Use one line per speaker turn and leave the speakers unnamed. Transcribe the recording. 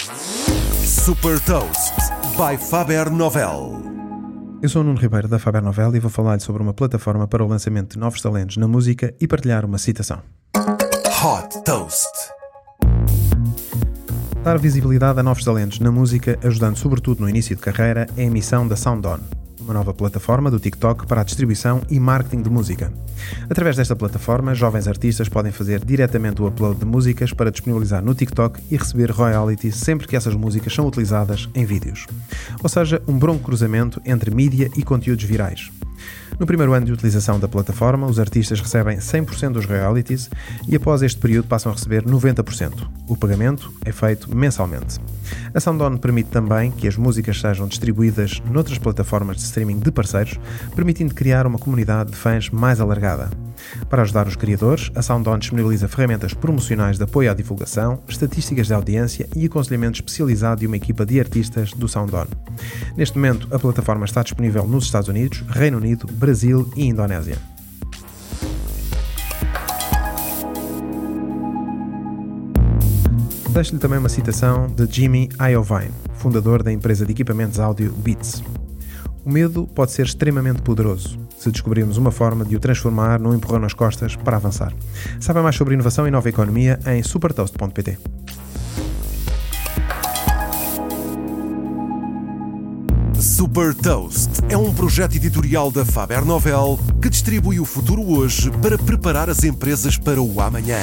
Super Toast by Faber Novel.
Eu sou o Nuno Ribeiro da Faber Novel e vou falar-lhe sobre uma plataforma para o lançamento de novos talentos na música e partilhar uma citação.
Hot Toast.
Dar visibilidade a novos talentos na música, ajudando sobretudo no início de carreira, é a missão da Sound On, uma nova plataforma do TikTok para a distribuição e marketing de música. Através desta plataforma, jovens artistas podem fazer diretamente o upload de músicas para disponibilizar no TikTok e receber royalties sempre que essas músicas são utilizadas em vídeos. Ou seja, um bronco cruzamento entre mídia e conteúdos virais. No primeiro ano de utilização da plataforma, os artistas recebem 100% dos royalties e após este período passam a receber 90%. O pagamento é feito mensalmente. A Soundon permite também que as músicas sejam distribuídas noutras plataformas de streaming de parceiros, permitindo criar uma comunidade de fãs mais alargada. Para ajudar os criadores, a SoundOn disponibiliza ferramentas promocionais de apoio à divulgação, estatísticas de audiência e aconselhamento especializado de uma equipa de artistas do SoundOn. Neste momento, a plataforma está disponível nos Estados Unidos, Reino Unido, Brasil e Indonésia. Deixo-lhe também uma citação de Jimmy Iovine, fundador da empresa de equipamentos áudio Beats. O medo pode ser extremamente poderoso se descobrirmos uma forma de o transformar num empurrão nas costas para avançar. Saiba mais sobre inovação e nova economia em supertoast.pt.
Super Toast é um projeto editorial da Faber Novel que distribui o futuro hoje para preparar as empresas para o amanhã.